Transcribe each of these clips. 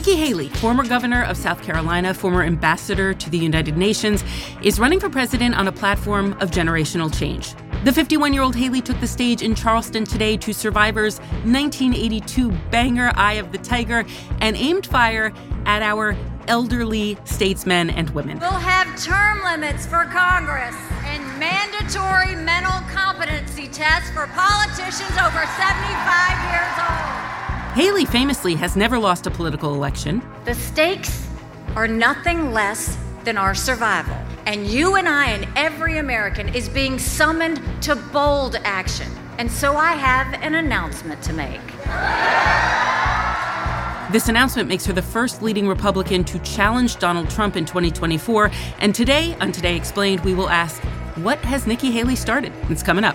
Nikki Haley, former governor of South Carolina, former ambassador to the United Nations, is running for president on a platform of generational change. The 51 year old Haley took the stage in Charleston today to Survivor's 1982 banger Eye of the Tiger and aimed fire at our elderly statesmen and women. We'll have term limits for Congress and mandatory mental competency tests for politicians over 75 years old. Haley famously has never lost a political election. The stakes are nothing less than our survival. And you and I and every American is being summoned to bold action. And so I have an announcement to make. This announcement makes her the first leading Republican to challenge Donald Trump in 2024. And today, on Today Explained, we will ask what has Nikki Haley started? It's coming up.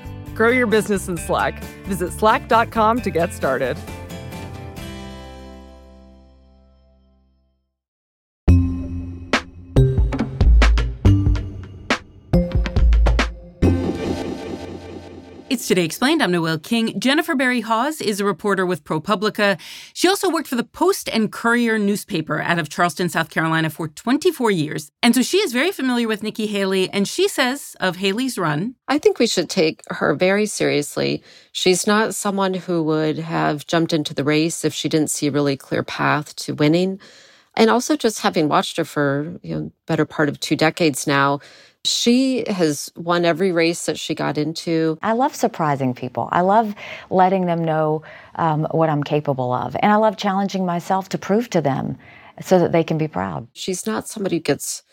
Grow your business in Slack. Visit slack.com to get started. It's Today Explained. I'm Noel King. Jennifer Berry Hawes is a reporter with ProPublica. She also worked for the Post and Courier newspaper out of Charleston, South Carolina for 24 years. And so she is very familiar with Nikki Haley. And she says of Haley's run I think we should take her very seriously. She's not someone who would have jumped into the race if she didn't see a really clear path to winning. And also just having watched her for, you know, better part of two decades now, she has won every race that she got into. I love surprising people. I love letting them know um, what I'm capable of. And I love challenging myself to prove to them so that they can be proud. She's not somebody who gets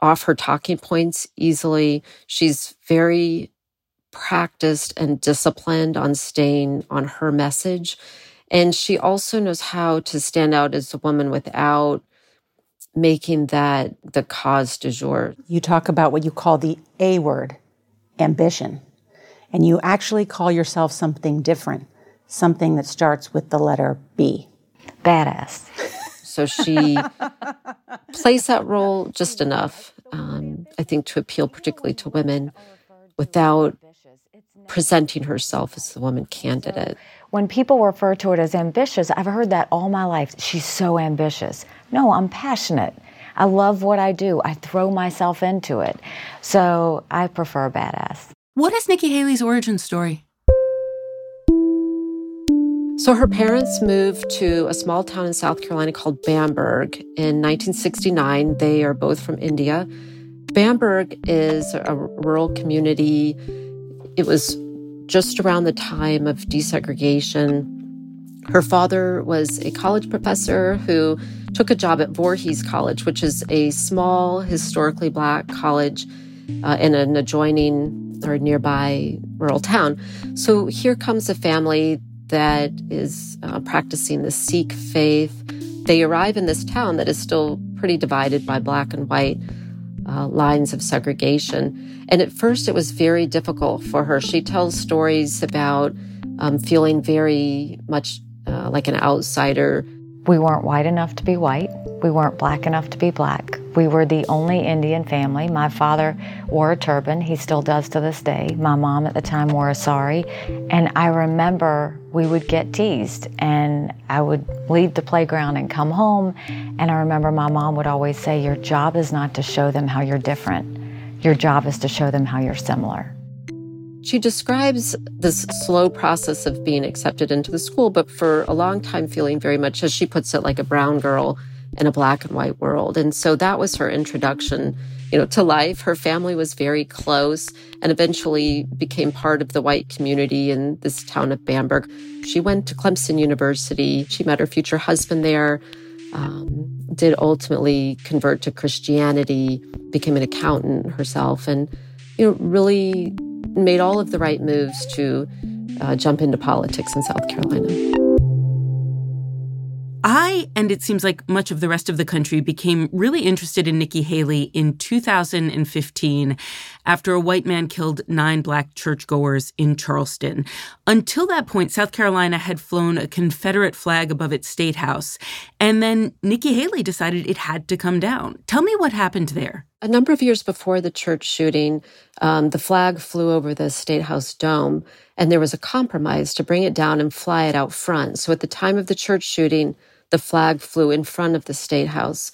off her talking points easily. She's very practiced and disciplined on staying on her message. And she also knows how to stand out as a woman without making that the cause du jour. You talk about what you call the A word, ambition, and you actually call yourself something different, something that starts with the letter B. Badass. So she plays that role just enough, um, I think, to appeal particularly to women without presenting herself as the woman candidate. When people refer to it as ambitious, I've heard that all my life. She's so ambitious. No, I'm passionate. I love what I do. I throw myself into it. So I prefer badass. What is Nikki Haley's origin story? So her parents moved to a small town in South Carolina called Bamberg in 1969. They are both from India. Bamberg is a rural community. It was just around the time of desegregation. Her father was a college professor who took a job at Voorhees College, which is a small, historically black college uh, in an adjoining or nearby rural town. So here comes a family that is uh, practicing the Sikh faith. They arrive in this town that is still pretty divided by black and white uh, lines of segregation. And at first, it was very difficult for her. She tells stories about um, feeling very much uh, like an outsider. We weren't white enough to be white. We weren't black enough to be black. We were the only Indian family. My father wore a turban. He still does to this day. My mom at the time wore a sari. And I remember we would get teased, and I would leave the playground and come home. And I remember my mom would always say, Your job is not to show them how you're different, your job is to show them how you're similar. She describes this slow process of being accepted into the school, but for a long time feeling very much, as she puts it, like a brown girl in a black and white world. And so that was her introduction, you know, to life. Her family was very close and eventually became part of the white community in this town of Bamberg. She went to Clemson University. She met her future husband there. Um, did ultimately convert to Christianity, became an accountant herself, and you know really made all of the right moves to uh, jump into politics in South Carolina. I, and it seems like much of the rest of the country, became really interested in Nikki Haley in 2015 after a white man killed nine black churchgoers in Charleston. Until that point, South Carolina had flown a Confederate flag above its state house. And then Nikki Haley decided it had to come down. Tell me what happened there. A number of years before the church shooting, um, the flag flew over the State House dome, and there was a compromise to bring it down and fly it out front. So at the time of the church shooting, the flag flew in front of the State House.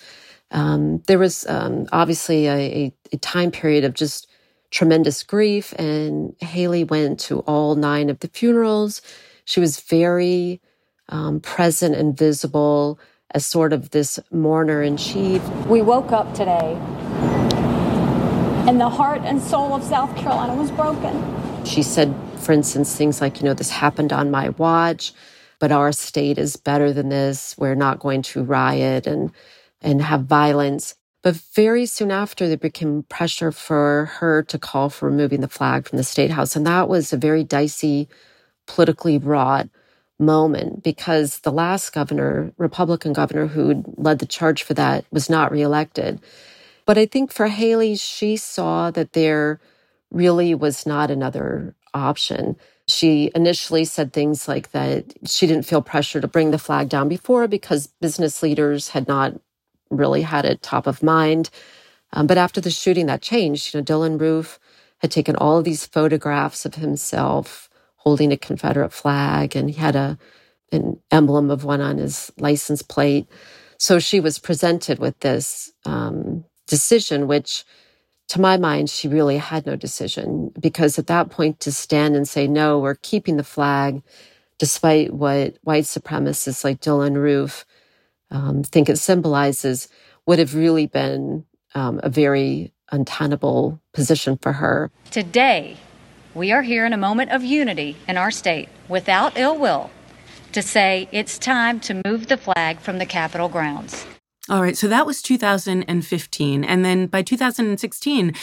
Um, there was um, obviously a, a, time period of just tremendous grief, and Haley went to all nine of the funerals. She was very um, present and visible as sort of this mourner in chief. We woke up today, and the heart and soul of South Carolina was broken. She said, for instance, things like, you know, this happened on my watch but our state is better than this. We're not going to riot and, and have violence. But very soon after, there became pressure for her to call for removing the flag from the state house. And that was a very dicey, politically wrought moment because the last governor, Republican governor who led the charge for that, was not reelected. But I think for Haley, she saw that there really was not another option. She initially said things like that she didn't feel pressure to bring the flag down before because business leaders had not really had it top of mind. Um, but after the shooting, that changed. You know, Dylann Roof had taken all of these photographs of himself holding a Confederate flag, and he had a an emblem of one on his license plate. So she was presented with this um, decision, which to my mind, she really had no decision because at that point to stand and say, no, we're keeping the flag, despite what white supremacists like Dylann Roof um, think it symbolizes, would have really been um, a very untenable position for her. Today, we are here in a moment of unity in our state without ill will to say it's time to move the flag from the Capitol grounds. All right, so that was 2015. And then by 2016,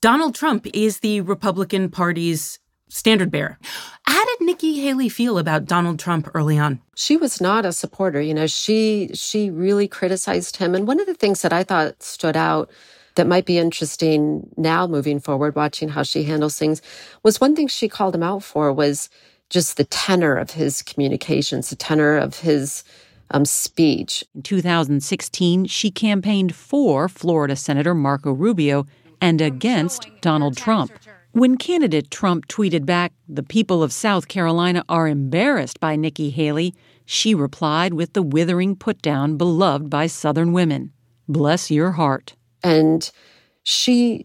Donald Trump is the Republican Party's standard bearer. How did Nikki Haley feel about Donald Trump early on? She was not a supporter. You know, she she really criticized him. And one of the things that I thought stood out that might be interesting now moving forward, watching how she handles things, was one thing she called him out for was just the tenor of his communications, the tenor of his um, speech. In 2016, she campaigned for Florida Senator Marco Rubio and against Donald Trump. When candidate Trump tweeted back, The people of South Carolina are embarrassed by Nikki Haley, she replied with the withering putdown beloved by Southern women Bless your heart. And she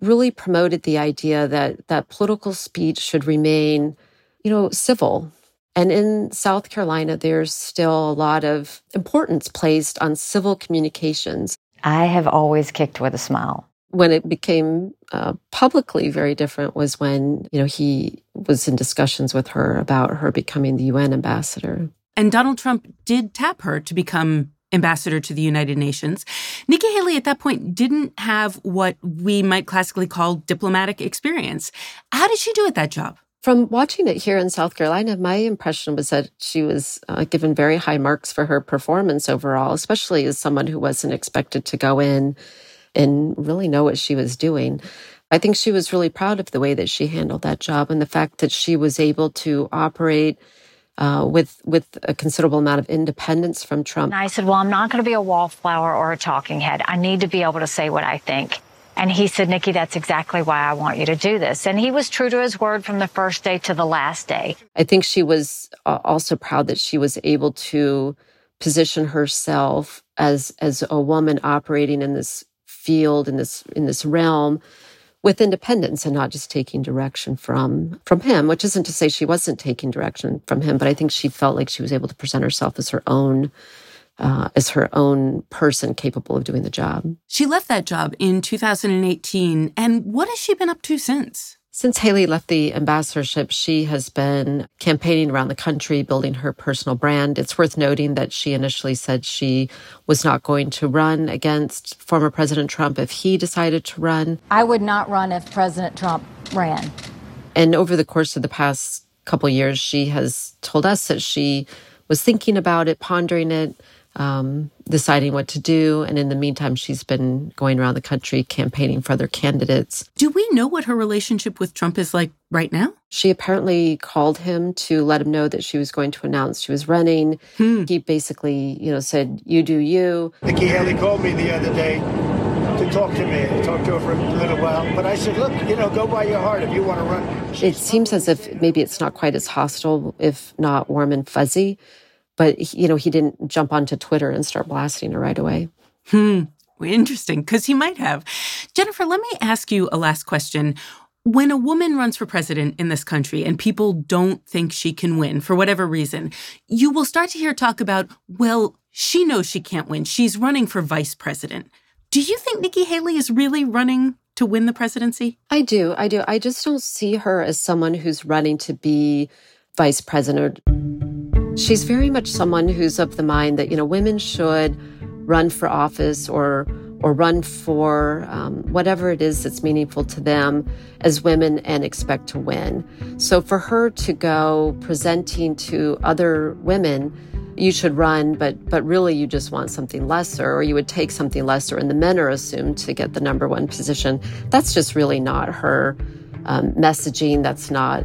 really promoted the idea that, that political speech should remain, you know, civil, and in South Carolina, there's still a lot of importance placed on civil communications. I have always kicked with a smile. When it became uh, publicly very different was when, you know, he was in discussions with her about her becoming the UN ambassador. And Donald Trump did tap her to become ambassador to the United Nations. Nikki Haley at that point didn't have what we might classically call diplomatic experience. How did she do at that job? From watching it here in South Carolina, my impression was that she was uh, given very high marks for her performance overall, especially as someone who wasn't expected to go in and really know what she was doing. I think she was really proud of the way that she handled that job and the fact that she was able to operate uh, with with a considerable amount of independence from Trump. And I said, "Well, I'm not going to be a wallflower or a talking head. I need to be able to say what I think." And he said, Nikki, that's exactly why I want you to do this. And he was true to his word from the first day to the last day. I think she was uh, also proud that she was able to position herself as as a woman operating in this field in this in this realm with independence and not just taking direction from from him which isn't to say she wasn't taking direction from him but i think she felt like she was able to present herself as her own uh, as her own person capable of doing the job. She left that job in 2018. And what has she been up to since? Since Haley left the ambassadorship, she has been campaigning around the country, building her personal brand. It's worth noting that she initially said she was not going to run against former President Trump if he decided to run. I would not run if President Trump ran. And over the course of the past couple years, she has told us that she was thinking about it, pondering it, um, deciding what to do. And in the meantime, she's been going around the country campaigning for other candidates. Do we know what her relationship with Trump is like right now? She apparently called him to let him know that she was going to announce she was running. Hmm. He basically, you know, said, You do you. Nikki Haley called me the other day to talk to me. I talked to her for a little while. But I said, Look, you know, go by your heart if you want to run. It seems as if maybe it's not quite as hostile, if not warm and fuzzy but you know he didn't jump onto twitter and start blasting her right away. Hmm. Interesting. Because he might have. Jennifer let me ask you a last question. When a woman runs for president in this country and people don't think she can win for whatever reason you will start to hear talk about well she knows she can't win. She's running for vice president. Do you think nikki haley is really running to win the presidency? I do. I do. I just don't see her as someone who's running to be vice president She's very much someone who's of the mind that, you know, women should run for office or or run for um, whatever it is that's meaningful to them as women and expect to win. So for her to go presenting to other women, you should run, but but really you just want something lesser, or you would take something lesser, and the men are assumed to get the number one position. That's just really not her um, messaging. That's not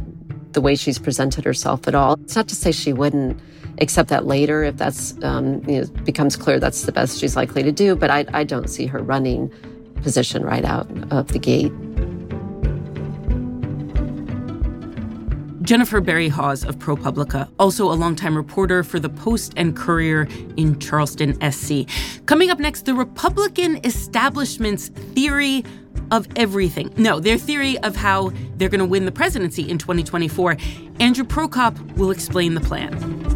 the way she's presented herself at all. It's not to say she wouldn't accept that later if that's um, you know, becomes clear that's the best she's likely to do. But I, I don't see her running position right out of the gate. Jennifer Berry Hawes of ProPublica, also a longtime reporter for the Post and Courier in Charleston, SC. Coming up next, the Republican establishment's theory of everything. No, their theory of how they're going to win the presidency in 2024. Andrew Prokop will explain the plan.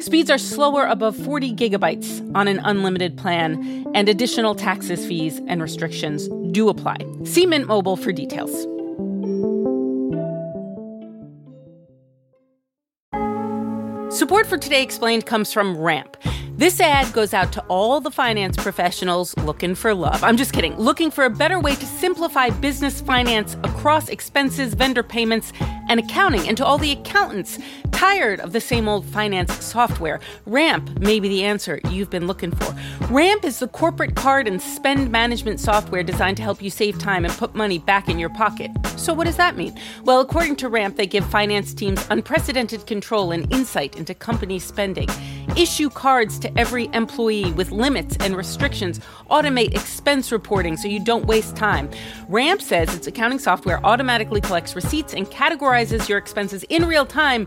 Speeds are slower above 40 gigabytes on an unlimited plan, and additional taxes, fees, and restrictions do apply. See Mint Mobile for details. Support for Today Explained comes from Ramp. This ad goes out to all the finance professionals looking for love. I'm just kidding. Looking for a better way to simplify business finance across expenses, vendor payments, and accounting, and to all the accountants tired of the same old finance software. Ramp may be the answer you've been looking for. Ramp is the corporate card and spend management software designed to help you save time and put money back in your pocket. So, what does that mean? Well, according to Ramp, they give finance teams unprecedented control and insight into company spending, issue cards to every employee with limits and restrictions, automate expense reporting so you don't waste time. Ramp says its accounting software automatically collects receipts and categorizes your expenses in real time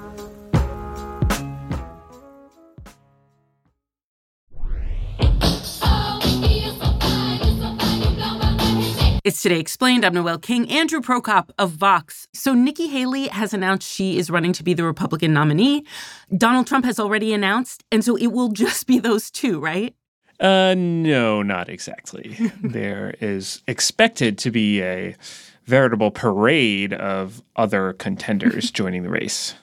It's Today Explained. I'm Noel King. Andrew Prokop of Vox. So, Nikki Haley has announced she is running to be the Republican nominee. Donald Trump has already announced, and so it will just be those two, right? Uh, no, not exactly. there is expected to be a veritable parade of other contenders joining the race.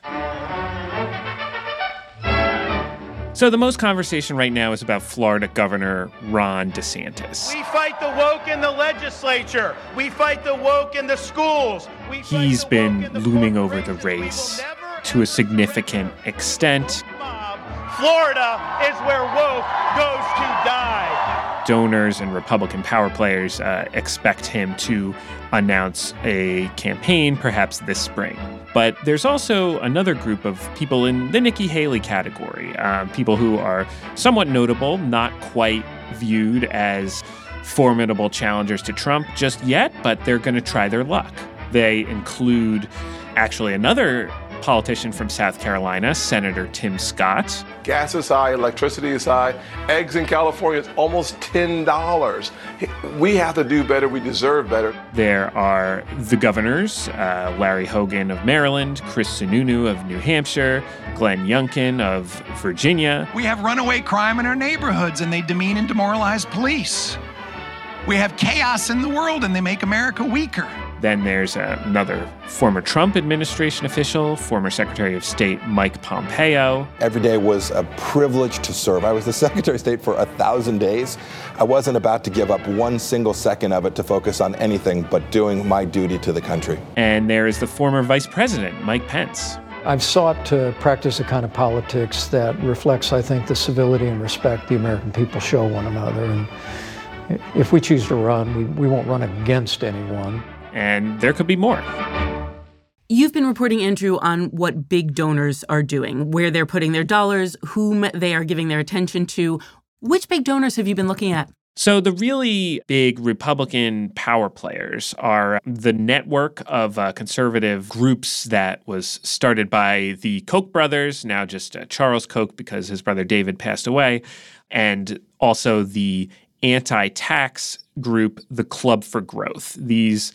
So the most conversation right now is about Florida Governor Ron DeSantis. We fight the woke in the legislature. We fight the woke in the schools. He's been looming over the race to a significant extent. Florida is where woke goes to die. Donors and Republican power players uh, expect him to announce a campaign perhaps this spring. But there's also another group of people in the Nikki Haley category, uh, people who are somewhat notable, not quite viewed as formidable challengers to Trump just yet, but they're going to try their luck. They include actually another politician from South Carolina, Senator Tim Scott. Gas is high, electricity is high, eggs in California is almost $10. We have to do better, we deserve better. There are the governors, uh, Larry Hogan of Maryland, Chris Sununu of New Hampshire, Glenn Youngkin of Virginia. We have runaway crime in our neighborhoods and they demean and demoralize police. We have chaos in the world and they make America weaker. Then there's another former Trump administration official, former Secretary of State Mike Pompeo. Every day was a privilege to serve. I was the Secretary of State for a thousand days. I wasn't about to give up one single second of it to focus on anything but doing my duty to the country. And there is the former Vice President Mike Pence. I've sought to practice a kind of politics that reflects, I think, the civility and respect the American people show one another. And if we choose to run, we, we won't run against anyone and there could be more. You've been reporting, Andrew, on what big donors are doing, where they're putting their dollars, whom they are giving their attention to. Which big donors have you been looking at? So, the really big Republican power players are the network of uh, conservative groups that was started by the Koch brothers, now just uh, Charles Koch because his brother David passed away, and also the anti tax group, the Club for Growth. These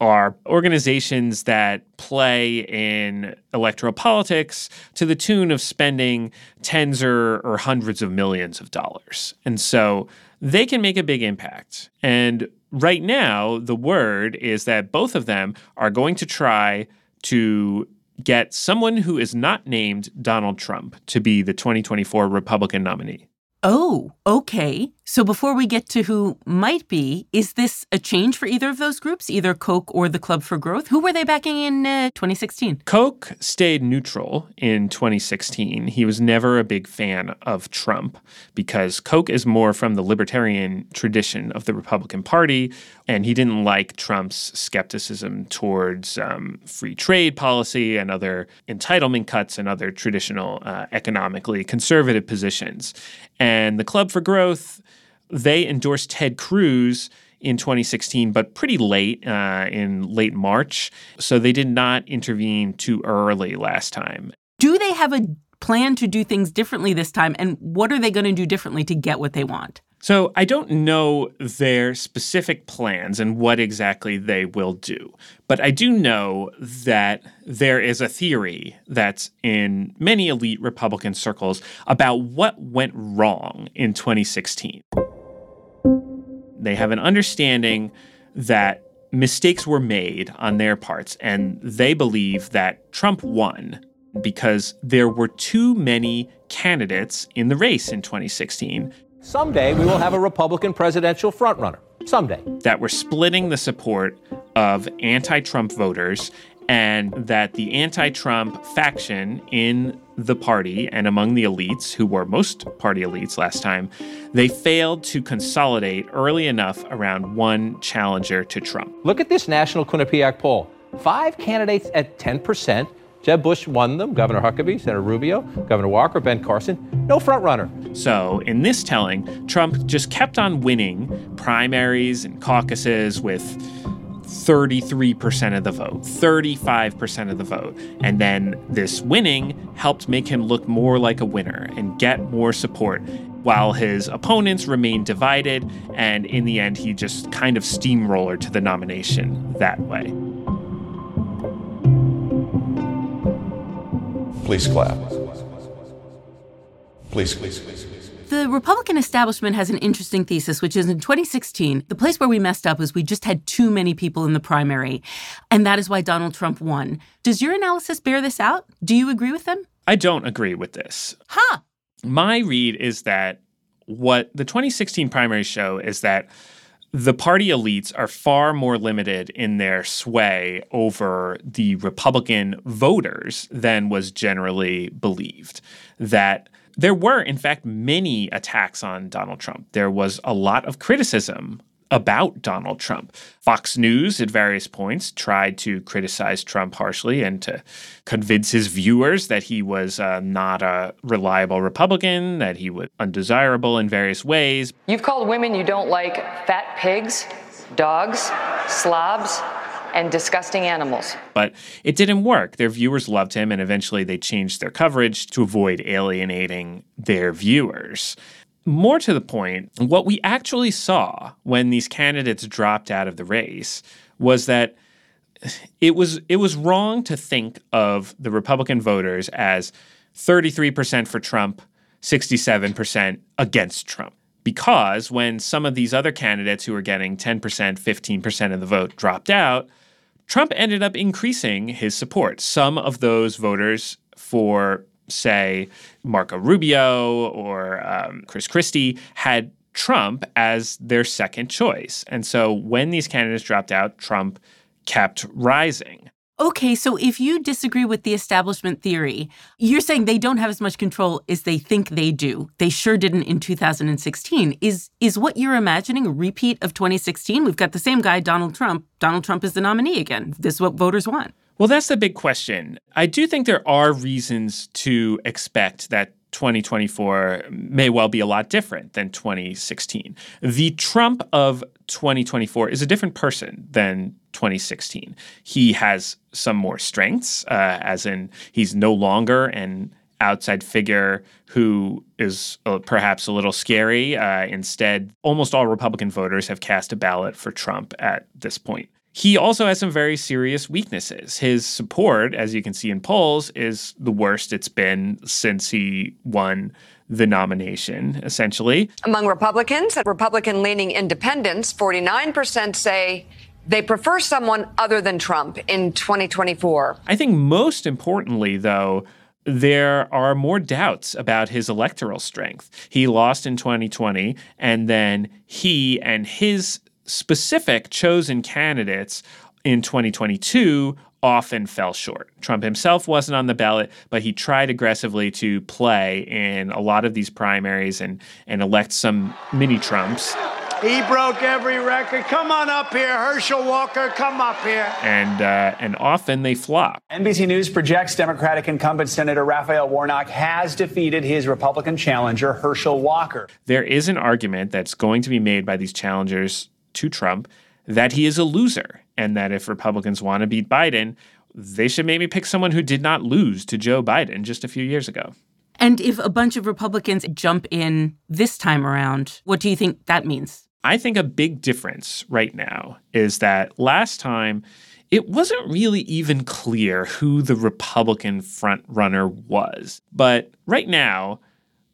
are organizations that play in electoral politics to the tune of spending tens or, or hundreds of millions of dollars. And so they can make a big impact. And right now, the word is that both of them are going to try to get someone who is not named Donald Trump to be the 2024 Republican nominee. Oh, okay. So before we get to who might be, is this a change for either of those groups, either Koch or the Club for Growth? Who were they backing in uh, 2016? Koch stayed neutral in 2016. He was never a big fan of Trump because Koch is more from the libertarian tradition of the Republican Party, and he didn't like Trump's skepticism towards um, free trade policy and other entitlement cuts and other traditional uh, economically conservative positions. And the Club for Growth they endorsed Ted Cruz in 2016, but pretty late uh, in late March. So they did not intervene too early last time. Do they have a plan to do things differently this time? And what are they going to do differently to get what they want? So I don't know their specific plans and what exactly they will do. But I do know that there is a theory that's in many elite Republican circles about what went wrong in 2016. They have an understanding that mistakes were made on their parts, and they believe that Trump won because there were too many candidates in the race in 2016. Someday we will have a Republican presidential frontrunner. Someday. That were splitting the support of anti Trump voters and that the anti Trump faction in the party and among the elites, who were most party elites last time, they failed to consolidate early enough around one challenger to Trump. Look at this national Quinnipiac poll five candidates at 10%. Jeb Bush won them, Governor Huckabee, Senator Rubio, Governor Walker, Ben Carson. No frontrunner. So, in this telling, Trump just kept on winning primaries and caucuses with 33% of the vote, 35% of the vote. And then this winning helped make him look more like a winner and get more support while his opponents remained divided. And in the end, he just kind of steamrollered to the nomination that way. Please clap. Please, please, please. The Republican establishment has an interesting thesis, which is in 2016, the place where we messed up was we just had too many people in the primary. And that is why Donald Trump won. Does your analysis bear this out? Do you agree with them? I don't agree with this. Huh. My read is that what the 2016 primaries show is that the party elites are far more limited in their sway over the Republican voters than was generally believed. That There were, in fact, many attacks on Donald Trump. There was a lot of criticism about Donald Trump. Fox News, at various points, tried to criticize Trump harshly and to convince his viewers that he was uh, not a reliable Republican, that he was undesirable in various ways. You've called women you don't like fat pigs, dogs, slobs, and disgusting animals. But it didn't work. Their viewers loved him, and eventually they changed their coverage to avoid alienating their viewers. More to the point, what we actually saw when these candidates dropped out of the race was that it was it was wrong to think of the Republican voters as 33% for Trump, 67% against Trump. Because when some of these other candidates who were getting 10%, 15% of the vote dropped out, Trump ended up increasing his support. Some of those voters for say, Marco Rubio or um, Chris Christie had Trump as their second choice. And so when these candidates dropped out, Trump kept rising. Okay, so if you disagree with the establishment theory, you're saying they don't have as much control as they think they do. They sure didn't in 2016. Is is what you're imagining a repeat of 2016? We've got the same guy, Donald Trump. Donald Trump is the nominee again. This is what voters want. Well, that's the big question. I do think there are reasons to expect that 2024 may well be a lot different than 2016. The Trump of 2024 is a different person than 2016. He has some more strengths, uh, as in he's no longer an outside figure who is uh, perhaps a little scary. Uh, instead, almost all Republican voters have cast a ballot for Trump at this point. He also has some very serious weaknesses. His support, as you can see in polls, is the worst it's been since he won the nomination, essentially. Among Republicans, Republican leaning independents, 49% say they prefer someone other than Trump in 2024. I think most importantly, though, there are more doubts about his electoral strength. He lost in 2020, and then he and his specific chosen candidates in 2022 often fell short. Trump himself wasn't on the ballot, but he tried aggressively to play in a lot of these primaries and, and elect some mini Trumps. He broke every record. Come on up here, Herschel Walker. Come up here. And uh, and often they flop. NBC News projects Democratic incumbent Senator Raphael Warnock has defeated his Republican challenger Herschel Walker. There is an argument that's going to be made by these challengers to Trump that he is a loser and that if Republicans want to beat Biden, they should maybe pick someone who did not lose to Joe Biden just a few years ago. And if a bunch of Republicans jump in this time around, what do you think that means? I think a big difference right now is that last time it wasn't really even clear who the Republican frontrunner was. But right now,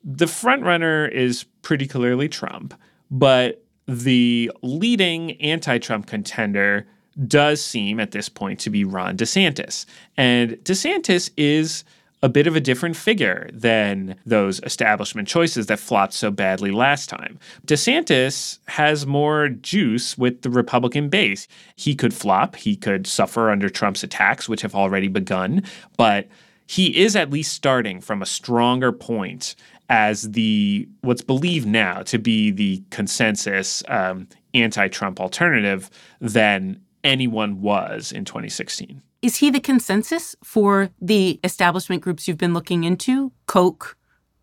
the frontrunner is pretty clearly Trump. But the leading anti Trump contender does seem at this point to be Ron DeSantis. And DeSantis is a bit of a different figure than those establishment choices that flopped so badly last time. DeSantis has more juice with the Republican base. He could flop, he could suffer under Trump's attacks, which have already begun, but he is at least starting from a stronger point as the what's believed now to be the consensus um, anti-Trump alternative than anyone was in 2016. Is he the consensus for the establishment groups you've been looking into? Koch,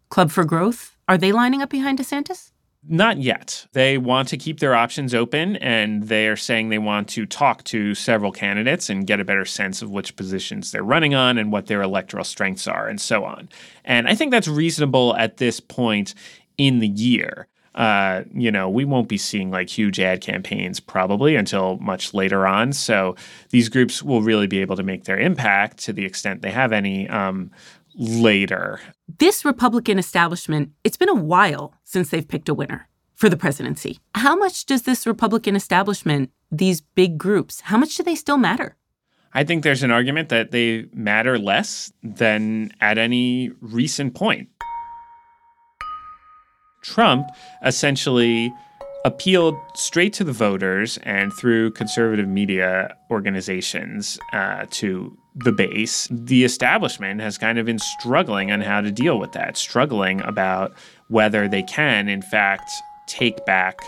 Club for Growth, are they lining up behind DeSantis? Not yet. They want to keep their options open, and they are saying they want to talk to several candidates and get a better sense of which positions they're running on and what their electoral strengths are, and so on. And I think that's reasonable at this point in the year. Uh, you know, we won't be seeing like huge ad campaigns probably until much later on. So these groups will really be able to make their impact to the extent they have any um, later. This Republican establishment, it's been a while since they've picked a winner for the presidency. How much does this Republican establishment, these big groups, how much do they still matter? I think there's an argument that they matter less than at any recent point. Trump essentially appealed straight to the voters and through conservative media organizations uh, to the base, the establishment has kind of been struggling on how to deal with that, struggling about whether they can, in fact, take back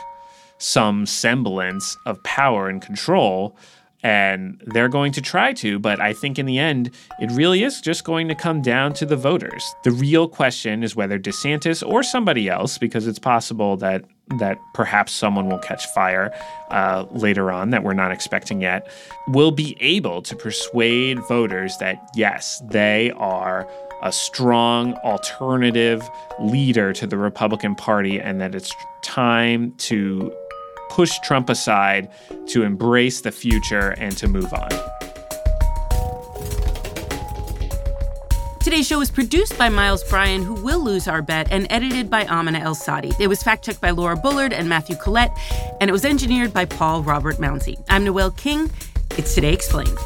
some semblance of power and control. And they're going to try to, but I think in the end, it really is just going to come down to the voters. The real question is whether DeSantis or somebody else, because it's possible that that perhaps someone will catch fire uh, later on that we're not expecting yet, will be able to persuade voters that yes, they are a strong alternative leader to the Republican Party and that it's time to push Trump aside, to embrace the future, and to move on. Today's show was produced by Miles Bryan, who will lose our bet, and edited by Amina Al-Sadi. It was fact checked by Laura Bullard and Matthew Collette, and it was engineered by Paul Robert Mounsey. I'm Noel King. It's Today Explained.